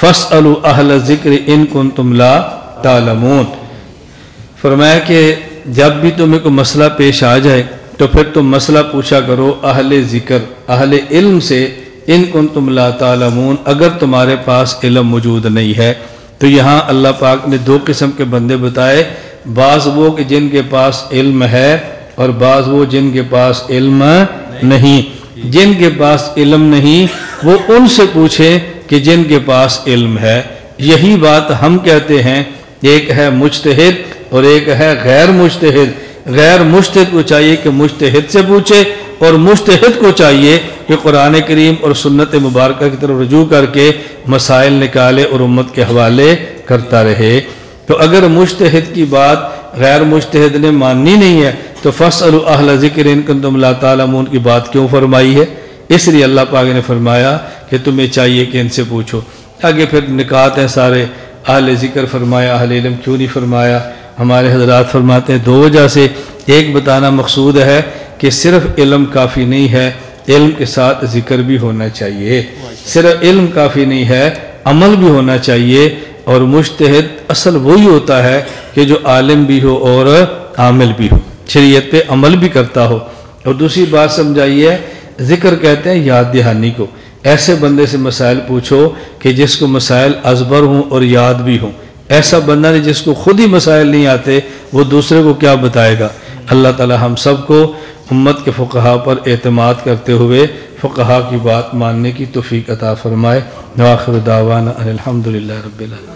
فص اہل ذکر ان کن تم لا تعلمون۔ فرمایا کہ جب بھی تمہیں کوئی مسئلہ پیش آ جائے تو پھر تم مسئلہ پوچھا کرو اہل ذکر، اہل علم سے ان کن تم لا تعلمون، اگر تمہارے پاس علم موجود نہیں ہے۔ تو یہاں اللہ پاک نے دو قسم کے بندے بتائے۔ بعض وہ کہ جن کے پاس علم ہے اور بعض وہ جن کے پاس علم نہیں۔ جن کے پاس علم نہیں، وہ ان سے پوچھے کہ جن کے پاس علم ہے، یہی بات ہم کہتے ہیں، ایک ہے مجتہد اور ایک ہے غیر مجتہد۔ غیر مجتہد کو چاہیے کہ مجتہد سے پوچھے اور مجتہد کو چاہیے کہ قرآن کریم اور سنت مبارکہ کی طرف رجوع کر کے مسائل نکالے اور امت کے حوالے کرتا رہے۔ تو اگر مجتہد کی بات غیر مجتہد نے ماننی نہیں ہے، تو فصل اہل ذکر ان کن تم اللہ تعالیٰ کی بات کیوں فرمائی ہے؟ اس لیے اللہ پاک نے فرمایا کہ تمہیں چاہیے کہ ان سے پوچھو۔ آگے پھر نکات ہیں سارے۔ اہل ذکر فرمایا، اہل علم کیوں نہیں فرمایا؟ ہمارے حضرات فرماتے ہیں، دو وجہ سے۔ ایک بتانا مقصود ہے کہ صرف علم کافی نہیں ہے، علم کے ساتھ ذکر بھی ہونا چاہیے۔ صرف علم کافی نہیں ہے، عمل بھی ہونا چاہیے۔ اور مشتحد اصل وہی ہوتا ہے کہ جو عالم بھی ہو اور عامل بھی ہو۔ شریعت پہ عمل بھی کرتا ہو۔ اور دوسری بات سمجھائیے، ذکر کہتے ہیں یاد دہانی کو۔ ایسے بندے سے مسائل پوچھو کہ جس کو مسائل ازبر ہوں اور یاد بھی ہوں۔ ایسا بندہ نہیں جس کو خود ہی مسائل نہیں آتے، وہ دوسرے کو کیا بتائے گا؟ اللہ تعالی ہم سب کو امت کے فقہا پر اعتماد کرتے ہوئے فقہا کی بات ماننے کی توفیق عطا فرمائے۔ نواخر دعوانا الحمد للہ رب العالمین۔